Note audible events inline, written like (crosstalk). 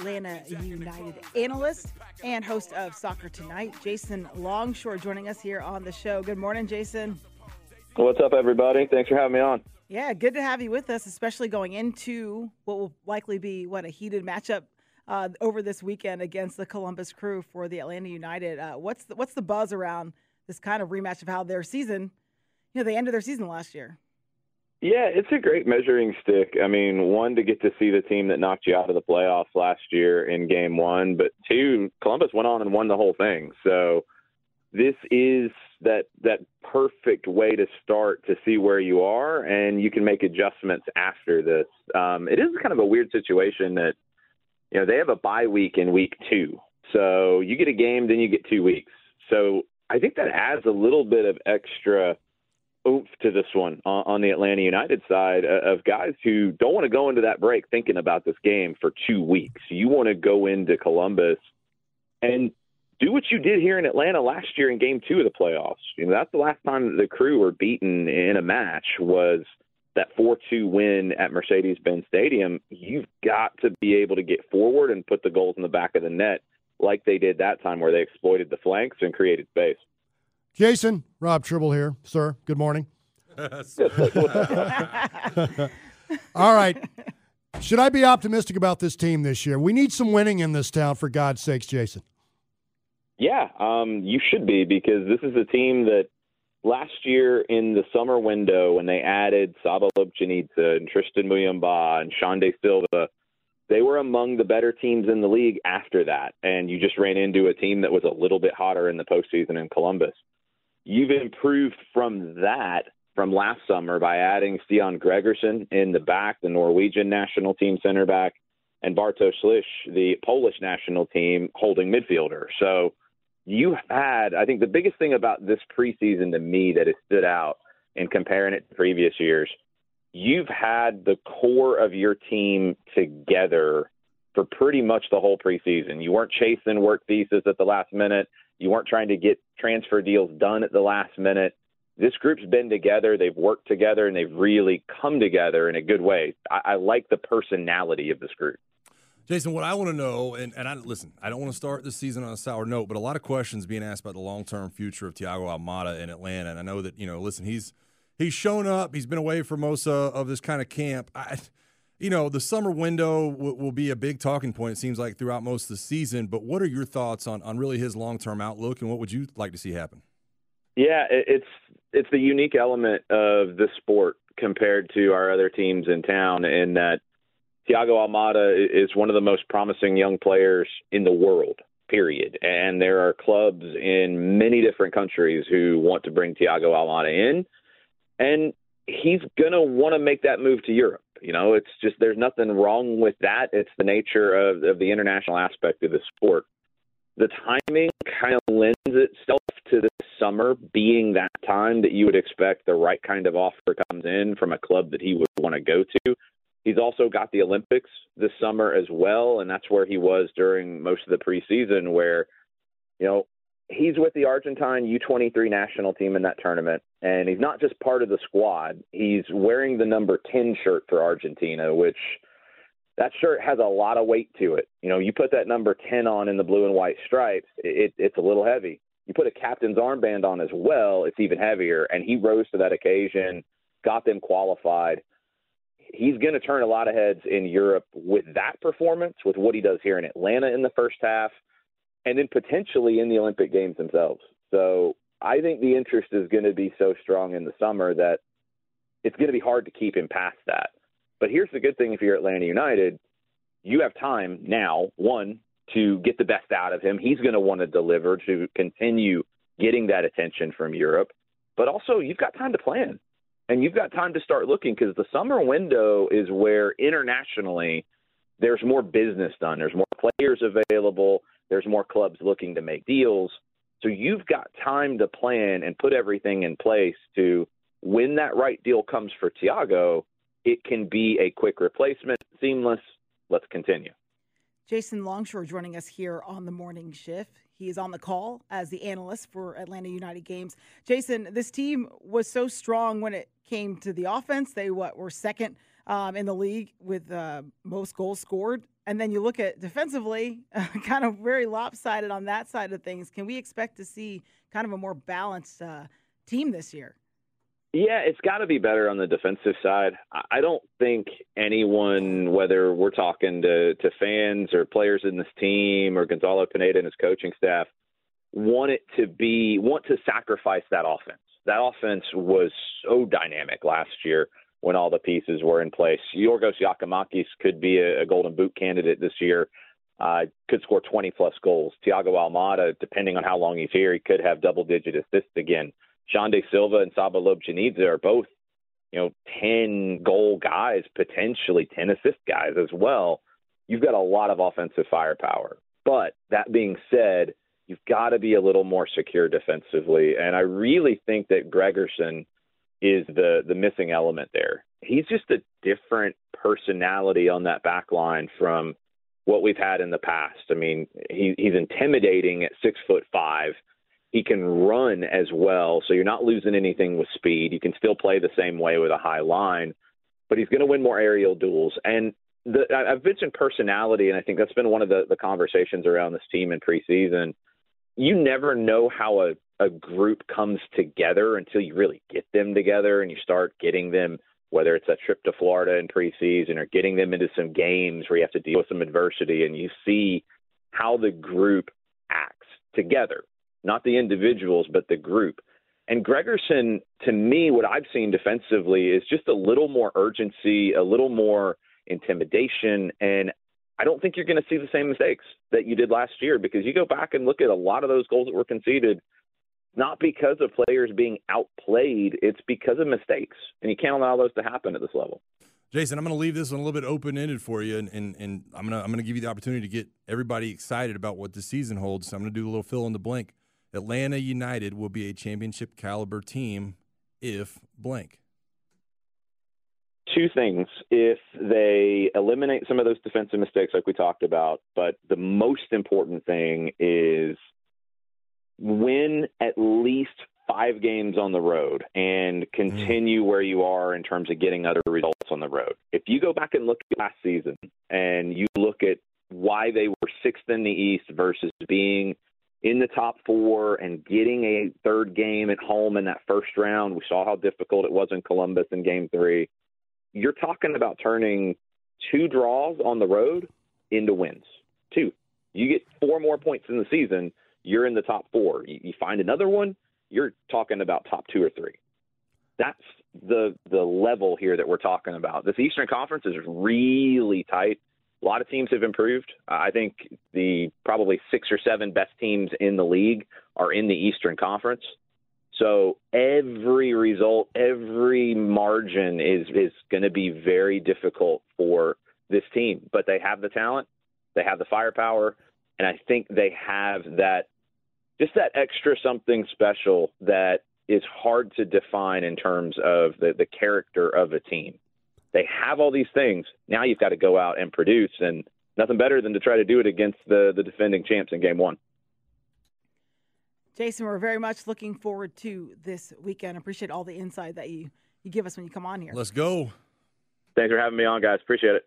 Atlanta United analyst and host of Soccer Tonight, Jason Longshore, joining us here on the show. Good morning, Jason. What's up, everybody? Thanks for having me on. Yeah, good to have you with us, especially going into what will likely be what a heated matchup uh, over this weekend against the Columbus Crew for the Atlanta United. Uh, what's the, what's the buzz around this kind of rematch of how their season, you know, they ended their season last year? Yeah, it's a great measuring stick. I mean, one to get to see the team that knocked you out of the playoffs last year in game one, but two, Columbus went on and won the whole thing. So this is that that perfect way to start to see where you are, and you can make adjustments after this. Um, it is kind of a weird situation that you know they have a bye week in week two, so you get a game, then you get two weeks. So I think that adds a little bit of extra oomph to this one on, on the Atlanta United side uh, of guys who don't want to go into that break thinking about this game for two weeks. You want to go into Columbus and do what you did here in Atlanta last year in Game Two of the playoffs. You know that's the last time the Crew were beaten in a match was that four-two win at Mercedes-Benz Stadium. You've got to be able to get forward and put the goals in the back of the net like they did that time, where they exploited the flanks and created space. Jason, Robb Tribble here, sir. Good morning. (laughs) All right. Should I be optimistic about this team this year? We need some winning in this town, for God's sakes, Jason. Yeah, um, you should be because this is a team that last year in the summer window when they added Saba Lobjanidze and Tristan Muyumba and Xande Silva, they were among the better teams in the league after that. And you just ran into a team that was a little bit hotter in the postseason in Columbus. You've improved from that from last summer by adding Stian Gregersen in the back, the Norwegian national team center back, and Bartosz Slisz, the Polish national team holding midfielder. So you had, I think the biggest thing about this preseason to me that has stood out in comparing it to previous years, you've had the core of your team together for pretty much the whole preseason. You weren't chasing work visas at the last minute. You weren't trying to get transfer deals done at the last minute. This group's been together. They've worked together and they've really come together in a good way. I, I like the personality of this group. Jason, what I want to know, and, and I listen, I don't want to start this season on a sour note, but a lot of questions being asked about the long term future of Thiago Almada in Atlanta. And I know that, you know, listen, he's he's shown up, he's been away for most uh, of this kind of camp. I, you know, the summer window w- will be a big talking point, it seems like, throughout most of the season. But what are your thoughts on, on really his long term outlook and what would you like to see happen? Yeah, it's it's the unique element of the sport compared to our other teams in town in that Thiago Almada is one of the most promising young players in the world, period. And there are clubs in many different countries who want to bring Thiago Almada in. And he's going to want to make that move to Europe. You know, it's just there's nothing wrong with that. It's the nature of, of the international aspect of the sport. The timing kind of lends itself to this summer being that time that you would expect the right kind of offer comes in from a club that he would want to go to. He's also got the Olympics this summer as well, and that's where he was during most of the preseason, where, you know, he's with the Argentine U23 national team in that tournament, and he's not just part of the squad. He's wearing the number 10 shirt for Argentina, which that shirt has a lot of weight to it. You know, you put that number 10 on in the blue and white stripes, it, it's a little heavy. You put a captain's armband on as well, it's even heavier. And he rose to that occasion, got them qualified. He's going to turn a lot of heads in Europe with that performance, with what he does here in Atlanta in the first half and then potentially in the Olympic Games themselves. So I think the interest is going to be so strong in the summer that it's going to be hard to keep him past that. But here's the good thing if you're Atlanta United, you have time now, one, to get the best out of him. He's going to want to deliver to continue getting that attention from Europe. But also, you've got time to plan and you've got time to start looking because the summer window is where internationally there's more business done, there's more players available there's more clubs looking to make deals. So you've got time to plan and put everything in place to when that right deal comes for Thiago, it can be a quick replacement, seamless. Let's continue. Jason Longshore joining us here on the morning shift. He is on the call as the analyst for Atlanta United games. Jason, this team was so strong when it came to the offense. They what were second um, in the league with uh, most goals scored and then you look at defensively, uh, (laughs) kind of very lopsided on that side of things. Can we expect to see kind of a more balanced uh, team this year? Yeah, it's got to be better on the defensive side. I don't think anyone, whether we're talking to, to fans or players in this team or Gonzalo Pineda and his coaching staff, want it to be want to sacrifice that offense. That offense was so dynamic last year when all the pieces were in place. Yorgos Giakoumakis could be a, a Golden Boot candidate this year. Uh, could score 20 plus goals. Thiago Almada, depending on how long he's here, he could have double digit assists again. Xande Silva and Saba Lobjanidze are both, you know, 10 goal guys, potentially 10 assist guys as well. You've got a lot of offensive firepower. But that being said, you've got to be a little more secure defensively. And I really think that Gregersen is the the missing element there. He's just a different personality on that back line from what we've had in the past. I mean, he, he's intimidating at six foot five. He can run as well, so you're not losing anything with speed. You can still play the same way with a high line, but he's going to win more aerial duels. And the, I've mentioned personality, and I think that's been one of the, the conversations around this team in preseason you never know how a, a group comes together until you really get them together and you start getting them whether it's a trip to Florida in preseason or getting them into some games where you have to deal with some adversity and you see how the group acts together, not the individuals, but the group. And Gregersen, to me, what I've seen defensively is just a little more urgency, a little more intimidation, and I don't think you're going to see the same mistakes that you did last year because you go back and look at a lot of those goals that were conceded, not because of players being outplayed, it's because of mistakes. And you can't allow those to happen at this level. Jason, I'm going to leave this one a little bit open ended for you, and, and, and I'm going to I'm going to give you the opportunity to get everybody excited about what the season holds. So I'm going to do a little fill in the blank. Atlanta United will be a championship caliber team if blank. Two things. If they eliminate some of those defensive mistakes like we talked about but the most important thing is win at least five games on the road and continue where you are in terms of getting other results on the road. If you go back and look at last season and you look at why they were sixth in the east versus being in the top four and getting a third game at home in that first round. We saw how difficult it was in Columbus in game three you're talking about turning two draws on the road into wins. Two. You get four more points in the season, you're in the top four. You, find another one, you're talking about top two or three. That's the the level here that we're talking about. This Eastern Conference is really tight. A lot of teams have improved. Uh, I think the probably six or seven best teams in the league are in the Eastern Conference. So every result, every margin is is going to be very difficult for this team. But they have the talent, they have the firepower, and I think they have that just that extra something special that is hard to define in terms of the, the character of a team. They have all these things. Now you've got to go out and produce, and nothing better than to try to do it against the the defending champs in game one. Jason, we're very much looking forward to this weekend. Appreciate all the insight that you, you give us when you come on here. Let's go. Thanks for having me on, guys. Appreciate it.